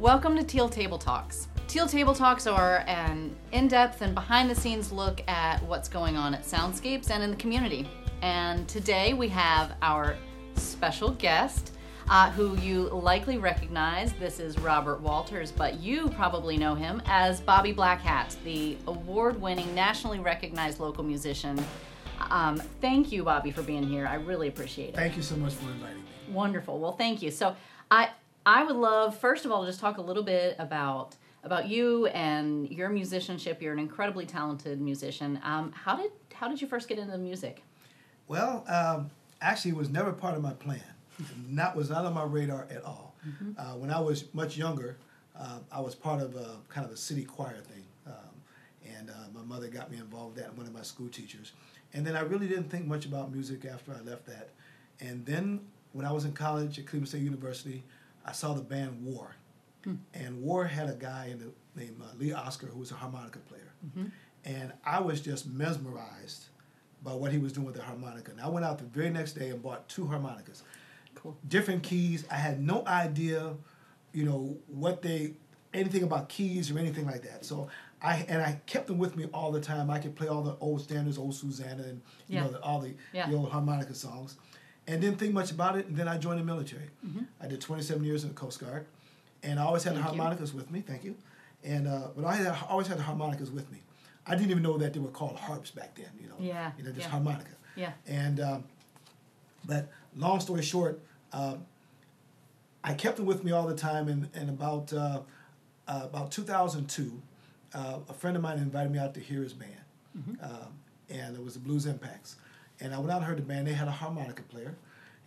Welcome to Teal Table Talks. Teal Table Talks are an in depth and behind the scenes look at what's going on at Soundscapes and in the community. And today we have our special guest. Uh, who you likely recognize. This is Robert Walters, but you probably know him as Bobby BlackHat, the award winning, nationally recognized local musician. Um, thank you, Bobby, for being here. I really appreciate it. Thank you so much for inviting me. Wonderful. Well, thank you. So, I I would love first of all to just talk a little bit about about you and your musicianship. You're an incredibly talented musician. Um, how did how did you first get into music? Well, um, actually, it was never part of my plan. Not was not on my radar at all. Mm-hmm. Uh, when I was much younger, uh, I was part of a kind of a city choir thing, um, and uh, my mother got me involved with that. One of my school teachers, and then I really didn't think much about music after I left that. And then when I was in college at Cleveland State University, I saw the band War, hmm. and War had a guy in the, named uh, Lee Oskar who was a harmonica player, mm-hmm. and I was just mesmerized by what he was doing with the harmonica. And I went out the very next day and bought two harmonicas cool. different keys. I had no idea, you know, what they anything about keys or anything like that. So I and I kept them with me all the time. I could play all the old standards, old Susanna, and you yeah. know the, all the, yeah. the old harmonica songs, and didn't think much about it. And then I joined the military. Mm-hmm. I did 27 years in the Coast Guard, and I always had thank the harmonicas you. with me. Thank you. And uh, but I, had, I always had the harmonicas with me. I didn't even know that they were called harps back then. You know. Yeah. You know, just yeah. harmonica. Yeah. And um, but long story short, um, I kept them with me all the time, and, and about uh, uh, about 2002, uh, a friend of mine invited me out to hear his band, mm-hmm. Um, and it was the Blues Impacts. And I went out and heard the band. They had a harmonica player,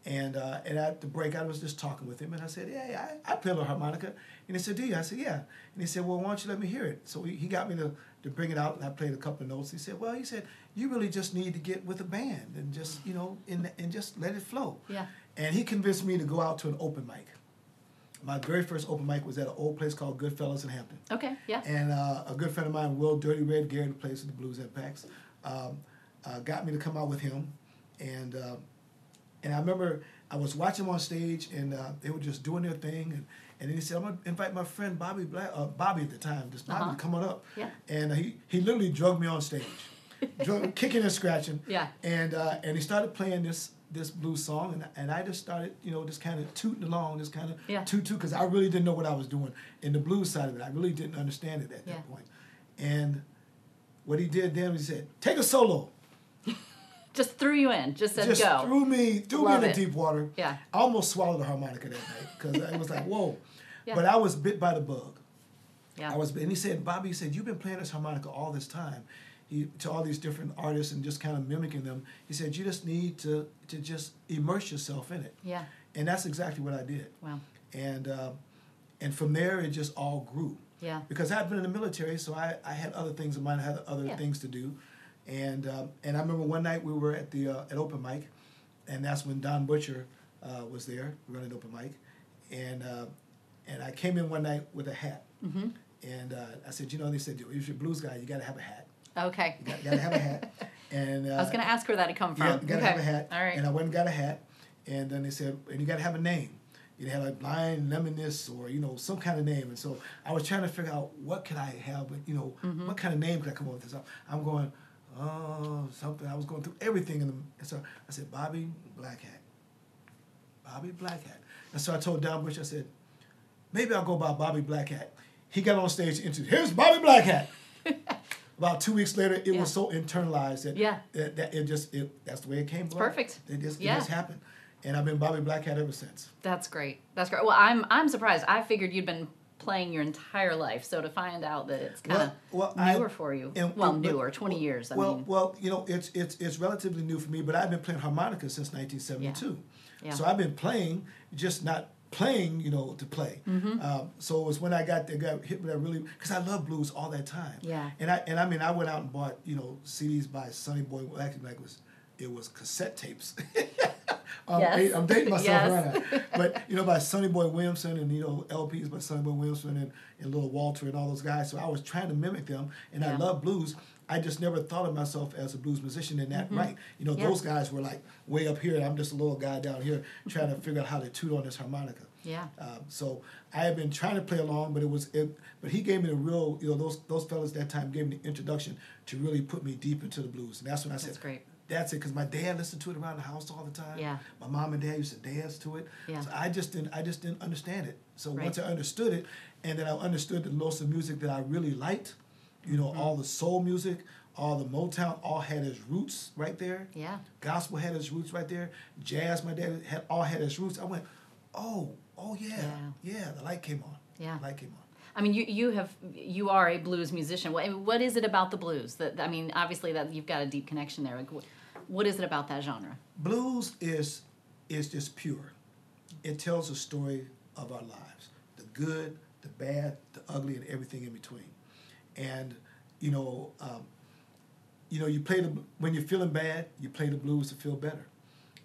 and uh, and at the break, I was just talking with him, and I said, "Yeah, I, I play a little harmonica." And he said, "Do you?" I said, "Yeah." And he said, "Well, why don't you let me hear it?" So he, he got me to, to bring it out, and I played a couple of notes. He said, "Well," he said, "you really just need to get with a band and just you know, and and just let it flow." Yeah. And he convinced me to go out to an open mic. My very first open mic was at an old place called Goodfellas in Hampton. Okay, yeah. And uh, a good friend of mine, Will Dirty Red Gary, plays with the Blues Impacts, um, uh, got me to come out with him. And uh, and I remember I was watching them on stage, and uh, they were just doing their thing. And, and then he said, "I'm gonna invite my friend Bobby Black, uh, Bobby at the time, just Bobby, uh-huh. come on up." Yeah. And he he literally drug me on stage, drug, kicking and scratching. Yeah. And uh, and he started playing this this blues song, and, and I just started, you know, just kind of tooting along, just kind of yeah. toot toot, because I really didn't know what I was doing in the blues side of it. I really didn't understand it at yeah. that point. And what he did then, he said, "Take a solo." Just threw you in. Just said just go. threw me, threw Love me in it. the deep water. Yeah. I almost swallowed a harmonica that night because it was like, whoa. Yeah. But I was bit by the bug. Yeah. I was, and he said, Bobby, he said, you've been playing this harmonica all this time he, to all these different artists and just kind of mimicking them. He said, you just need to, to just immerse yourself in it. Yeah. And that's exactly what I did. Wow. And, uh, and from there, it just all grew. Yeah. Because I'd been in the military, so I, I had other things in mind, I had other Yeah. things to do. And, um, and I remember one night we were at the uh, at open mic, and that's when Don Butcher uh, was there running open mic, and uh, and I came in one night with a hat, Mm-hmm. and uh, I said, you know, they said, if you're a blues guy, you got to have a hat. Okay. You got, to have a hat. And uh, I was going to ask where that had come from. yeah, you got to okay. have a hat. All right. And I went and got a hat, and then they said, and you got to have a name. You had like blind lemonist or you know some kind of name, and so I was trying to figure out what could I have, you know, Mm-hmm. what kind of name could I come up with this? I'm going, oh, something. I was going through everything, in the, and so I said Bobby Black Hat. Bobby Black Hat. And so I told Don Bush, I said, maybe I'll go by Bobby Black Hat. He got on stage and introduced, here's Bobby Black Hat. About two weeks later, it Yeah. was so internalized that, Yeah. that, that it just it that's the way it came. It's perfect. It just Yeah. it just happened, and I've been Bobby Black Hat ever since. That's great. That's great. Well, I'm I'm surprised. I figured you'd been playing your entire life, so to find out that it's kind of Well- well, I- newer for you. and- well, but- newer, 20 well- years. I well, mean, well, you know, it's it's it's relatively new for me, but I've been playing harmonica since 1972. Yeah. So I've been playing, just not playing, you know, to play. Mm-hmm. Um, so it was when I got there, got hit with that really because I love blues all that time. Yeah. And I and I mean I went out and bought you know CDs by Sonny Boy. Well, actually, like it was it was cassette tapes. I'm, Yes. I'm dating myself Yes. right now. But you know, by Sonny Boy Williamson and you know LPs by Sonny Boy Williamson and, and Little Walter and all those guys. So I was trying to mimic them, and I love blues. I just never thought of myself as a blues musician in that Mm-hmm. right. You know, Yeah. those guys were like way up here, and I'm just a little guy down here trying to figure out how to tune on this harmonica. Yeah. Um, so I have been trying to play along, but it was it. But he gave me the real, you know, those those fellas that time gave me the introduction to really put me deep into the blues, and that's when I said, That's great. That's it, because my dad listened to it around the house all the time. Yeah. My mom and dad used to dance to it. Yeah. So I just didn't, I just didn't understand it. So Right. once I understood it, and then I understood the notes of music that I really liked, you know, Mm-hmm. all the soul music, all the Motown, all had its roots right there. Yeah. Gospel had its roots right there. Jazz, my dad had all had its roots. I went, oh, oh yeah, yeah. the light came on. Yeah. the light came on. I mean, you you have you are a blues musician. What, what is it about the blues that I mean? Obviously, that you've got a deep connection there. Like, what, is it about that genre? Blues is is just pure. It tells a story of our lives, the good, the bad, the ugly, and everything in between. And you know, um, you know, you play the when you're feeling bad, you play the blues to feel better,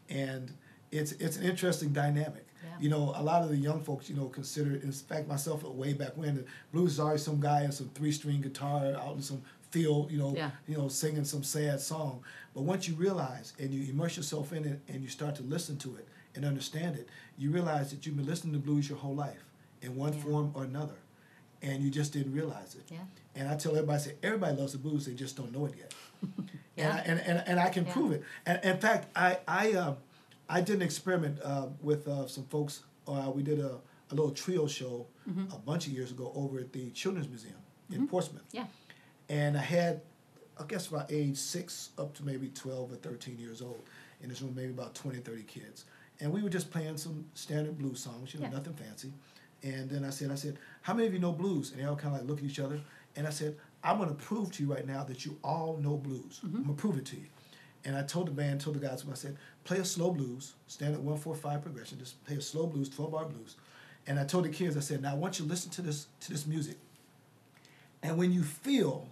and it's it's an interesting dynamic. Yeah. You know, a lot of the young folks, you know, consider. In fact, myself, way back when, the blues is always some guy in some three string guitar out in some field, you know, Yeah. you know, singing some sad song. But once you realize and you immerse yourself in it and you start to listen to it and understand it, you realize that you've been listening to blues your whole life in one Yeah. form or another, and you just didn't realize it. Yeah. And I tell everybody, I say everybody loves the blues, they just don't know it yet. Yeah. And, I, and, and and I can Yeah. prove it. And in fact, I I uh, I did an experiment uh, with uh, some folks. Uh, we did a, a little trio show Mm-hmm. a bunch of years ago over at the Children's Museum in Portsmouth Yeah. And I had, I guess about age six up to maybe 12 or 13 years old. In this room, maybe about 20, 30 kids. And we were just playing some standard blues songs, you know, Yeah. nothing fancy. And then I said, I said, how many of you know blues? And they all kind of like look at each other. And I said, I'm going to prove to you right now that you all know blues. I'm going to prove it to you. And I told the band, told the guys, I said, play a slow blues, standard 145 progression, just play a slow blues, 12 bar blues. And I told the kids, I said, now I want you to listen to this, to this music. And when you feel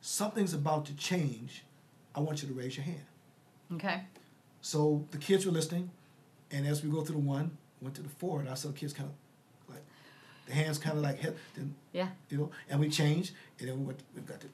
something's about to change, I want you to raise your hand. Okay. So the kids were listening, and as we go through the one, went to the four, and I saw the kids kind of like the hands kind of like hit, then Yeah. you know, and we changed, and then we went, we got to,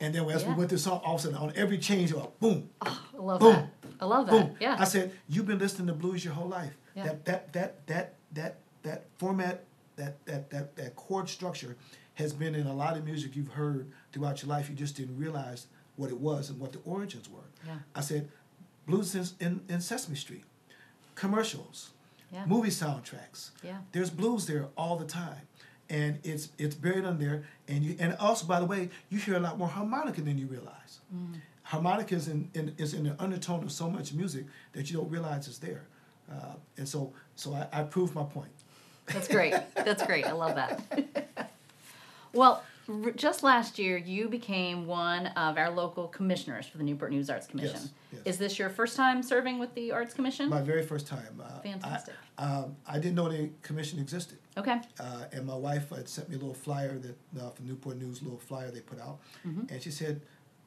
and then as Yeah. we went through song, all of a sudden on every change, oh, boom, I love Boom. that. I love that. boom. Yeah. I said, you've been listening to blues your whole life. Yeah. That that that that that that format, that that that that chord structure, has been in a lot of music you've heard throughout your life. You just didn't realize what it was and what the origins were. Yeah. I said, blues in, in, in Sesame Street, commercials, Yeah. movie soundtracks. Yeah. There's blues there all the time. And it's it's buried on there, and you and also by the way, you hear a lot more harmonica than you realize. Mm. Harmonica is in, in is in the undertone of so much music that you don't realize it's there, uh, and so so I, I proved my point. That's great. That's great. I love that. well, r- just last year, you became one of our local commissioners for the Newport News Arts Commission. yes. Is this your first time serving with the Arts Commission? My very first time. Uh, Fantastic. I, um, I didn't know the commission existed. okay. uh, and my wife had sent me a little flyer that uh, from Newport News, a little flyer they put out, Mm-hmm. and she said,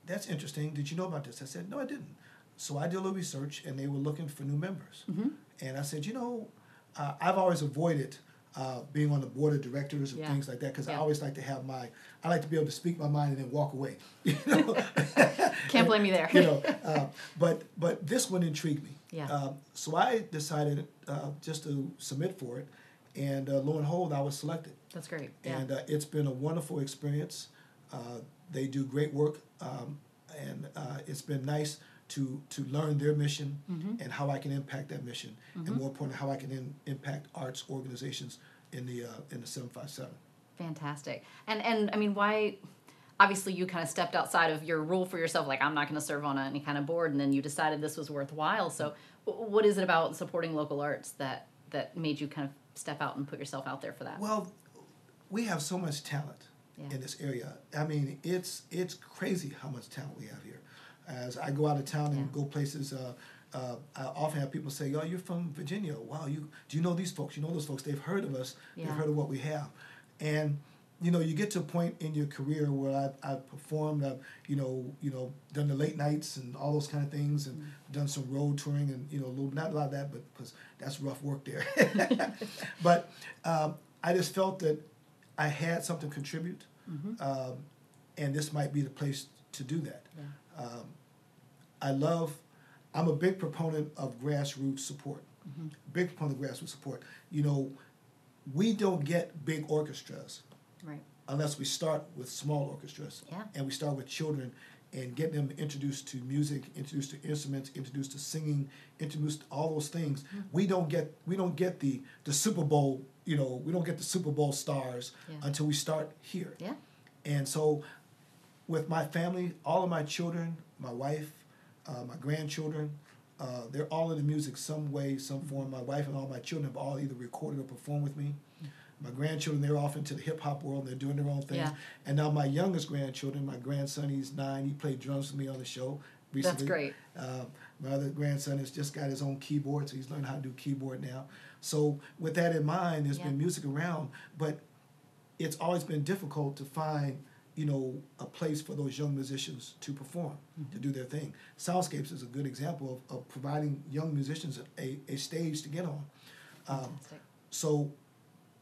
"That's interesting. Did you know about this?" I said, "No, I didn't." So I did a little research, and they were looking for new members, Mm-hmm. and I said, "You know, uh, I've always avoided." Uh, being on the board of directors and Yeah. things like that, because I always like to have my, I like to be able to speak my mind and then walk away. You know, Can't blame you there. you know, uh, but but this one intrigued me. Yeah. Um, so I decided uh, just to submit for it, and uh, lo and behold, I was selected. That's great. Yeah. And uh, it's been a wonderful experience. Uh, they do great work, um, and uh, it's been nice to to learn their mission Mm-hmm. and how I can impact that mission, and more importantly, how I can in, impact arts organizations in the uh, in the seven five seven. Fantastic. And and I mean, why? Obviously, you kind of stepped outside of your rule for yourself. Like, I'm not going to serve on any kind of board, and then you decided this was worthwhile. So, what is it about supporting local arts that that made you kind of step out and put yourself out there for that? Well, we have so much talent Yeah. in this area. I mean, it's it's crazy how much talent we have here. As I go out of town and Yeah. go places, uh, uh, I often have people say, "Oh, you're from Virginia. Wow, you do you know these folks? You know those folks? They've heard of us. Yeah. They've heard of what we have." And you know, you get to a point in your career where I've, I've performed, I've you know, you know, done the late nights and all those kind of things, and done some road touring, and you know, a little, not a lot of that, but because that's rough work there. but um, I just felt that I had something to contribute. Um, and this might be the place to do that. Yeah. Um, I love. I'm a big proponent of grassroots support. Mm-hmm. Big proponent of grassroots support. You know, we don't get big orchestras Right. unless we start with small orchestras. Yeah. And we start with children and get them introduced to music, introduced to instruments, introduced to singing, introduced to all those things. Mm-hmm. We don't get we don't get the the Super Bowl, you know, we don't get the Super Bowl stars Yeah. until we start here. Yeah. And so with my family, all of my children, my wife, uh, my grandchildren, uh, they're all in the music some way, some form. My wife and all my children have all either recorded or performed with me. My grandchildren, they're off into the hip hop world and they're doing their own thing. Yeah. And now my youngest grandchildren, my grandson, he's nine, he played drums with me on the show recently. That's great. Uh, my other grandson has just got his own keyboard, so he's learning how to do keyboard now. So with that in mind, there's Yeah. been music around, but it's always been difficult to find, you know, a place for those young musicians to perform, to do their thing. Soundscapes is a good example of, of providing young musicians a, a stage to get on. Um, so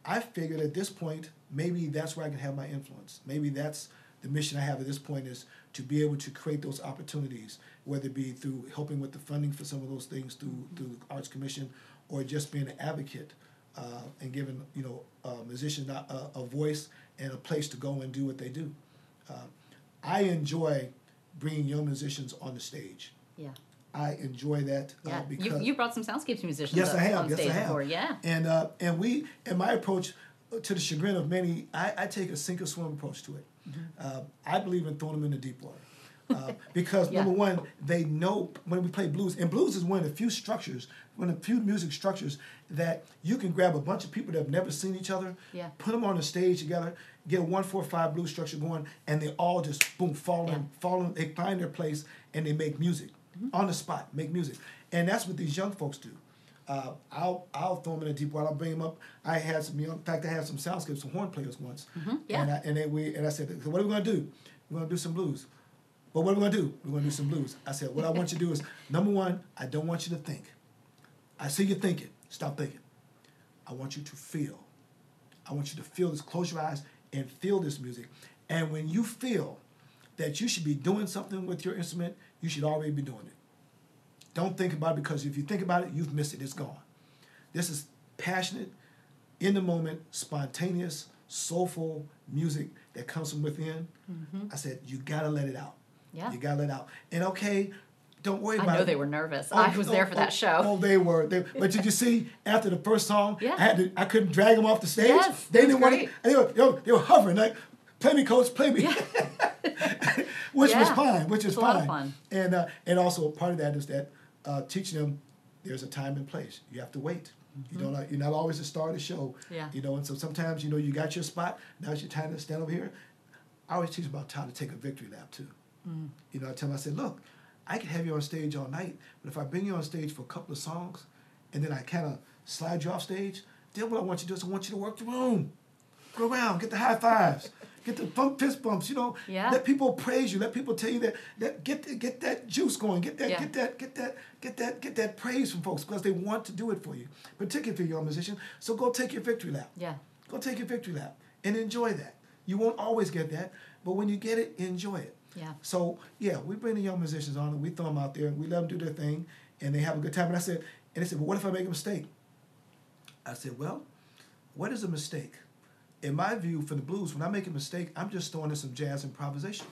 I figured at this point, maybe that's where I can have my influence. Maybe that's the mission I have at this point is to be able to create those opportunities, whether it be through helping with the funding for some of those things through through the Arts Commission, or just being an advocate uh, and giving you know uh, musicians a, a, a voice and a place to go and do what they do. Uh, I enjoy bringing young musicians on the stage. Yeah. I enjoy that uh, Yeah. because you, you brought some soundscapes musicians Yes, up I have. on Yes, I have. before. Yeah. And uh, and we and my approach, uh, to the chagrin of many, I, I take a sink or swim approach to it. Mm-hmm. Uh, I believe in throwing them in the deep water. Uh, because Yeah. number one, they know when we play blues, and blues is one of the few structures, one of the few music structures that you can grab a bunch of people that have never seen each other, Yeah. put them on the stage together, get one four five blues structure going, and they all just boom fall in, fall in, they find their place, and they make music Mm-hmm. on the spot, make music, and that's what these young folks do. Uh, I'll I'll throw them in a deep water. I'll bring them up. I had some. young- In fact, I had some soundscapes, some horn players once. Mm-hmm. yeah. And I, and then we and I said, so what are we gonna do? We're gonna do some blues. But what are we gonna do? We're gonna do some blues. I said, what I want you to do is number one, I don't want you to think. I see you thinking. Stop thinking. I want you to feel. I want you to feel this. Close your eyes and feel this music. And when you feel that you should be doing something with your instrument, you should already be doing it. Don't think about it because if you think about it, you've missed it. It's gone. This is passionate, in the moment, spontaneous, soulful music that comes from within. I said, you gotta let it out. Mm-hmm. Yeah. You gotta let it out. And okay, don't worry I about it. I know they were nervous. Oh, I was there oh, for that oh, show. Oh, they were. They, but did you see after the first song? Yeah. I had to. I couldn't drag them off the stage. Yes, they didn't want to. They were, they, were, they were hovering like, "Play me, coach, play me," yeah. which was fine. Which is fine. lot of fun. And uh, and also part of that is that uh, teaching them there's a time and place. You have to wait. You don't. You're not always the star of the show. Mm-hmm. Yeah. You know, and so sometimes you know you got your spot. Now it's your time to stand over here. I always teach about how to take a victory lap too. Mm. You know, I tell them, I said, look, I can have you on stage all night, but if I bring you on stage for a couple of songs, and then I kind of slide you off stage, then what I want you to do is I want you to work the room, go around, get the high fives, get the bump fist bumps. You know, Yeah. let people praise you, let people tell you that that get the, get that juice going, get that Yeah. get that get that get that get that praise from folks because they want to do it for you, particularly if you're a musician. So go take your victory lap. Yeah. Go take your victory lap and enjoy that. You won't always get that, but when you get it, enjoy it. Yeah. So yeah, we bring the young musicians on and we throw them out there and we let them do their thing and they have a good time. And I said, and they said, well, what if I make a mistake? I said, well, what is a mistake? In my view, for the blues, when I make a mistake, I'm just throwing in some jazz improvisation.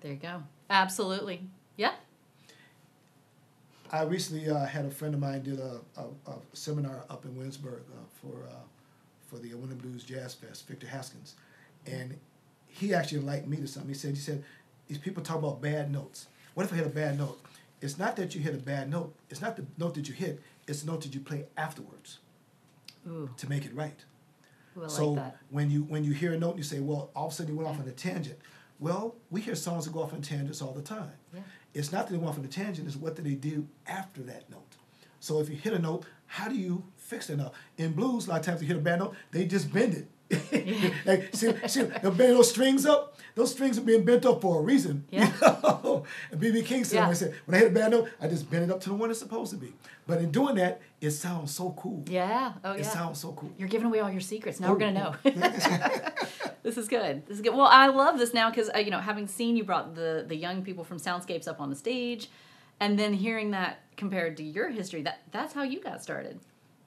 There you go. Absolutely. Yeah. I recently uh, had a friend of mine did a, a, a seminar up in Williamsburg uh, for uh, for the Winter Blues Jazz Fest, Victor Haskins, and he actually liked me to something. He said, he said, these people talk about bad notes. What if I hit a bad note? It's not that you hit a bad note. It's not the note that you hit. It's the note that you play afterwards Ooh. to make it right. I so like when you when you hear a note and you say, well, all of a sudden you went off on a tangent. Well, we hear songs that go off on tangents all the time. Yeah. It's not that they go off on a tangent, it's what do they do after that note. So if you hit a note, how do you fix that note? In blues, a lot of times you hit a bad note, they just bend it. like see, see, they'll bend those strings up. Those strings are being bent up for a reason. Yeah. You know? and BB King said, Yeah. when, I said, when I hit a bad note, I just bend it up to the one it's supposed to be. But in doing that, it sounds so cool. Yeah. Oh, It yeah. It sounds so cool. You're giving away all your secrets. Now we're going to know. This is good. This is good. Well, I love this now because uh, you know, having seen you brought the the young people from Soundscapes up on the stage, and then hearing that compared to your history, that that's how you got started.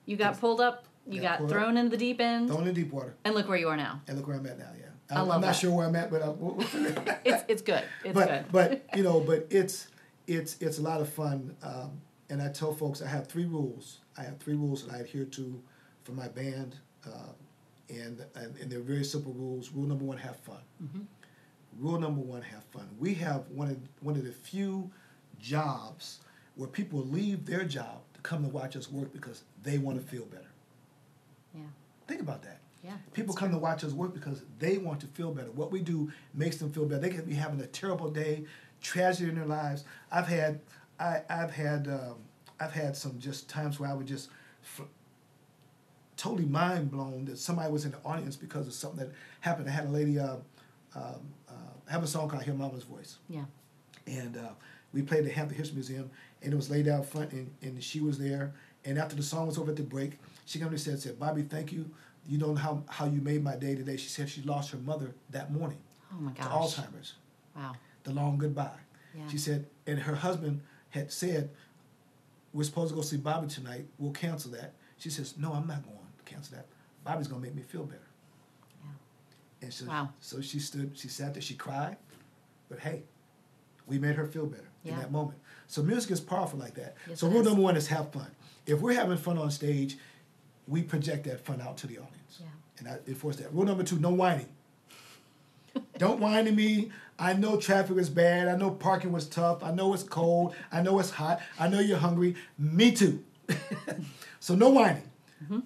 You got pulled up. You Got pulled thrown into the deep end, Thrown in the deep water, and look where you are now. and look where I'm at now. Yeah, I I'm, love I'm not that. sure where I'm at, but I'm, we'll, we'll figure it out. It's it's good. It's but good. but you know, but it's it's it's a lot of fun. Um, and I tell folks I have three rules. I have three rules that I adhere to for my band, uh, and, and and they're very simple rules. Rule number one: have fun. Mm-hmm. Rule number one: have fun. We have one of one of the few jobs where people leave their job to come to watch us work because they want to feel better. Yeah. Think about that. Yeah. People come to watch us work because they want to feel better. What we do makes them feel better. They could be having a terrible day, tragedy in their lives. I've had, I, I've had, um, I've had some just times where I would just f- totally mind blown that somebody was in the audience because of something that happened. I had a lady uh, um, uh, have a song called "Hear Mama's Voice." Yeah. and uh, we played at the Hampton History Museum, and it was laid out front, and, and she was there. And after the song was over at the break, she came to me and said, said, Bobby, thank you. You don't know how, how you made my day today. She said she lost her mother that morning Oh my to. Alzheimer's, Wow. the long goodbye. Yeah. She said, and her husband had said, we're supposed to go see Bobby tonight. We'll cancel that. She says, no, I'm not going to cancel that. Bobby's going to make me feel better. Yeah. And so, Wow. so she stood, she sat there, she cried, but hey, we made her feel better in that moment. So music is powerful like that. Yes, so rule number one is have fun. If we're having fun on stage, we project that fun out to the audience. Yeah. And I enforce that. Rule number two, no whining. Don't whine to me. I know traffic is bad. I know parking was tough. I know it's cold. I know it's hot. I know you're hungry. Me too. so no whining. Mm-hmm.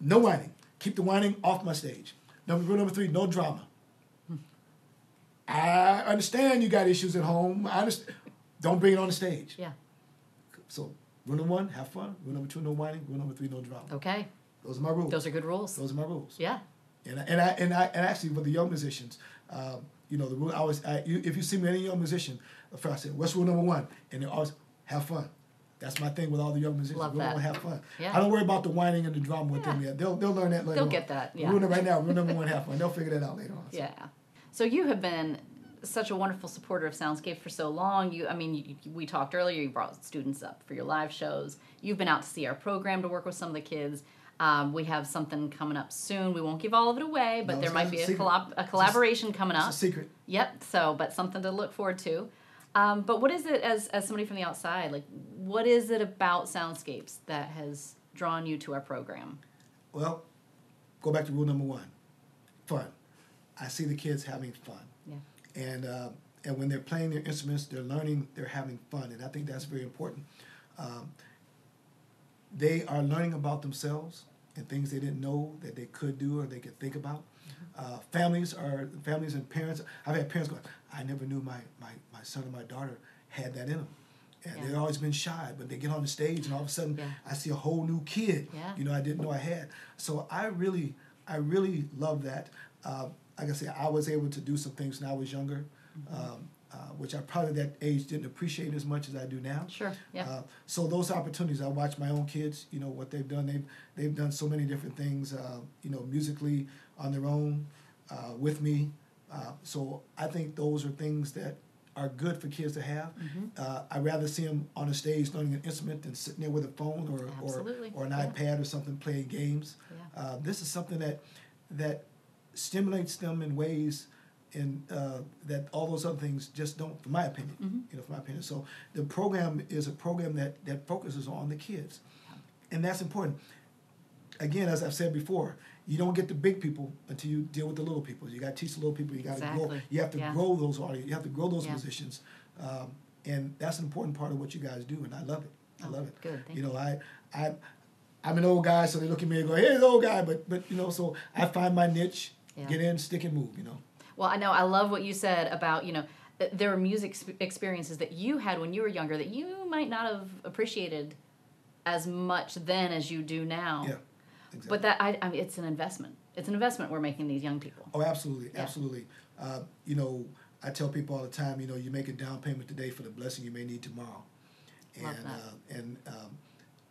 No whining. Keep the whining off my stage. Number rule number three, no drama. I understand you got issues at home. I understand. Don't bring it on the stage. Yeah. So rule number one, have fun. Rule number two, no whining. Rule number three, no drama. Okay. Those are my rules. Those are good rules. Those are my rules. Yeah. And I, and I and I and actually with the young musicians, um, you know, the rule I always I, you, if you see me any young musician, I say, "What's rule number one?" And they always have fun. That's my thing with all the young musicians. Love rule that. have fun. Yeah. I don't worry about the whining and the drama with them yet. They'll they'll learn that later. They'll on. get that, yeah. Rule number right now, rule number one, have fun. They'll figure that out later on. Yeah. So you have been such a wonderful supporter of Soundscape for so long. You, I mean, you, we talked earlier. You brought students up for your live shows. You've been out to see our program to work with some of the kids. Um, we have something coming up soon. We won't give all of it away, but No, there might be a a, collab- a collaboration coming It's up. a secret. Yep. So, but something to look forward to. Um, but what is it as as somebody from the outside? Like, what is it about Soundscapes that has drawn you to our program? Well, go back to rule number one, fun. I see the kids having fun. And uh, and when they're playing their instruments, they're learning, they're having fun, and I think that's very important. Um, they are learning about themselves and things they didn't know that they could do or they could think about. Uh, families are families and parents. I've had parents going, "I never knew my my, my son or my daughter had that in them." And Yeah. they've always been shy, but they get on the stage and all of a sudden Yeah. I see a whole new kid. Yeah. You know, I didn't know I had. So I really, I really love that. Uh, like I said, I was able to do some things when I was younger, Mm-hmm. um, uh, which I probably at that age didn't appreciate as much as I do now. Sure. Yeah. Uh, so those opportunities, I watch my own kids. You know what they've done. They've they've done so many different things. Uh, you know, musically on their own, uh, with me. Uh, so I think those are things that are good for kids to have. Mm-hmm. Uh, I'd rather see them on a stage learning an instrument than sitting there with a phone or or, or an Yeah. iPad or something playing games. Yeah. Uh, this is something that that stimulates them in ways in uh, that all those other things just don't, from my opinion. Mm-hmm. You know, from my opinion. So the program is a program that that focuses on the kids, and that's important. Again, as I've said before, you don't get the big people until you deal with the little people. You got to teach the little people. You got to grow. You have to Yeah. grow those audience. You have to grow those Yeah. musicians, um, and that's an important part of what you guys do. And I love it. I Oh, love it. good. Thank you know, I, I, I'm an old guy, so they look at me and go, "Hey, the old guy," but but you know, so I find my niche, Yeah. get in, stick and move. You know. Well, I know I love what you said about you know there are music experiences that you had when you were younger that you might not have appreciated as much then as you do now. Yeah. Exactly. But that I, I mean, it's an investment. It's an investment we're making these young people. Oh, absolutely, Yeah. absolutely. Uh, you know, I tell people all the time, you know, you make a down payment today for the blessing you may need tomorrow, Love and uh, and um,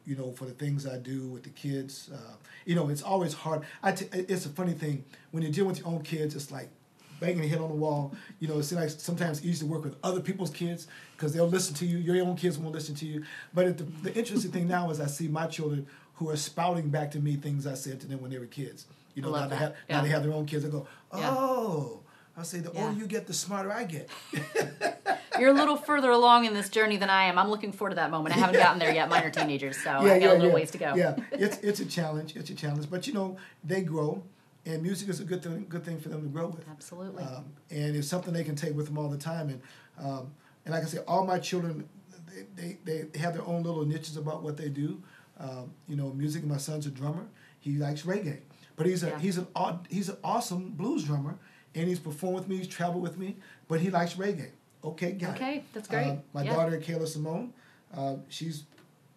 you know, for the things I do with the kids. Uh, you know, it's always hard. I t- it's a funny thing when you're dealing with your own kids. It's like banging your head on the wall. You know, it's like sometimes easy to work with other people's kids because they'll listen to you. Your own kids won't listen to you. But the, the interesting thing now is I see my children who are spouting back to me things I said to them when they were kids. You know, now, they have, Yeah. now they have their own kids. I go, Yeah. oh. I say the Yeah. older you get, the smarter I get. You're a little further along in this journey than I am. I'm looking forward to that moment. I haven't gotten there yet. Mine are teenagers, so I got a little ways to go. Yeah, it's it's a challenge. It's a challenge, but you know they grow, and music is a good thing. Good thing for them to grow with. Absolutely. Um, and it's something they can take with them all the time. And um, and like I say, all my children, they, they, they have their own little niches about what they do. Um, you know, music. My son's a drummer. He likes reggae, but he's a Yeah. he's an he's an awesome blues drummer, and he's performed with me. He's traveled with me, but he likes reggae. Okay, got it. Okay, that's great. Uh, my Yeah. daughter Kayla Simone, uh, she's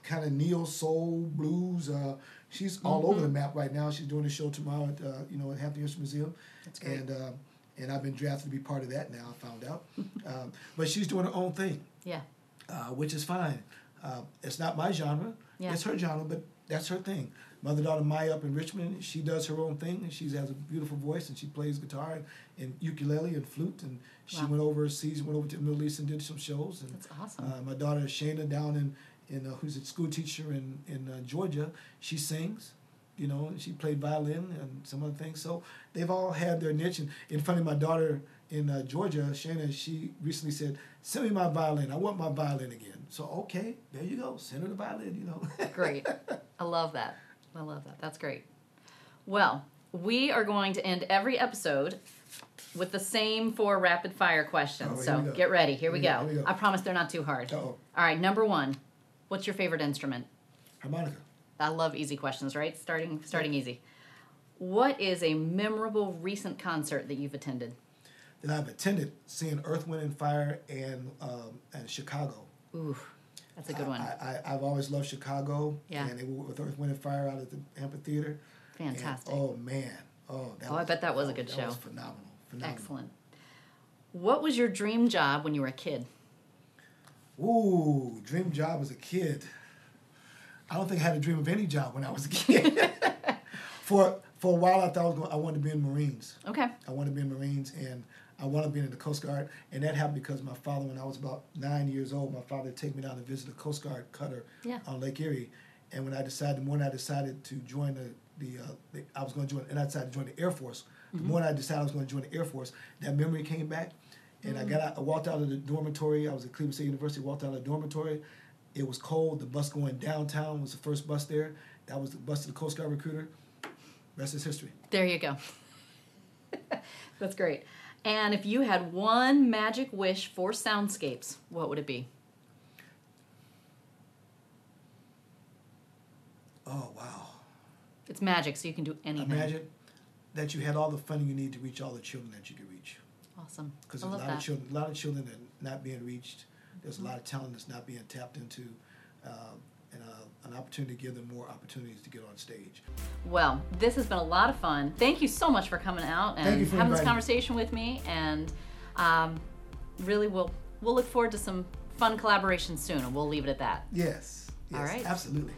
kind of neo soul blues. Uh, she's all over Mm-hmm. the map right now. She's doing a show tomorrow at uh, you know at Hampton Instrument Museum. That's great. And uh, and I've been drafted to be part of that now. I found out, um, but she's doing her own thing, yeah. uh, which is fine. Uh, it's not my genre. Yeah. It's her genre, but that's her thing. Mother daughter Maya up in Richmond, she does her own thing, and she has a beautiful voice, and she plays guitar and, and ukulele and flute, and she Wow. went overseas, went over to the Middle East and did some shows. And That's awesome. uh, my daughter Shayna down in in uh, who's a school teacher in in uh, Georgia, she sings. You know, she played violin and some other things. So they've all had their niche. And, and funny, my daughter in uh, Georgia, Shayna, she recently said, "Send me my violin. I want my violin again." So okay, there you go. Send her the violin. You know. Great. I love that. I love that. That's great. Well, we are going to end every episode with the same four rapid fire questions. Oh, so get ready. Here we Here go. we go, here we go. I promise they're not too hard. Uh-oh. All right, number one. What's your favorite instrument? Harmonica. I love easy questions, right? Starting starting easy. What is a memorable recent concert that you've attended? That I've attended, seeing Earth, Wind, and Fire and um, and Chicago. Ooh, that's a good one. I, I, I've always loved Chicago. Yeah. And they were with Earth, Wind, and Fire out at the amphitheater. And, Fantastic. oh man. Oh, that Oh, I bet that was a oh, good that show. was phenomenal. Phenomenal. Excellent. What was your dream job when you were a kid? Ooh, dream job as a kid. I don't think I had a dream of any job when I was a kid. for for a while, I thought I, was going, I wanted to be in Marines. Okay. I wanted to be in Marines, and I wanted to be in the Coast Guard. And that happened because my father, when I was about nine years old, my father would take me down to visit the Coast Guard cutter Yeah. on Lake Erie. And when I decided, the morning I decided to join the, the, uh, the I was going to join, and I decided to join the Air Force. The morning I decided I was going to join the Air Force, that memory came back. And I got out, I walked out of the dormitory. I was at Cleveland State University, walked out of the dormitory. It was cold. The bus going downtown was the first bus there. That was the bus to the Coast Guard recruiter. Rest is history. There you go. That's great. And if you had one magic wish for soundscapes, what would it be? Oh, wow. It's magic, so you can do anything. Imagine that you had all the funding you need to reach all the children that you could reach. Awesome. Because there's a lot that. of children, a lot of children that are not being reached. There's a lot of talent that's not being tapped into, uh, and uh, an opportunity to give them more opportunities to get on stage. Well, this has been a lot of fun. Thank you so much for coming out and Thank you for having this inviting me. conversation with me. And um, really, we'll we'll look forward to some fun collaboration soon, and we'll leave it at that. Yes. yes All right. Absolutely.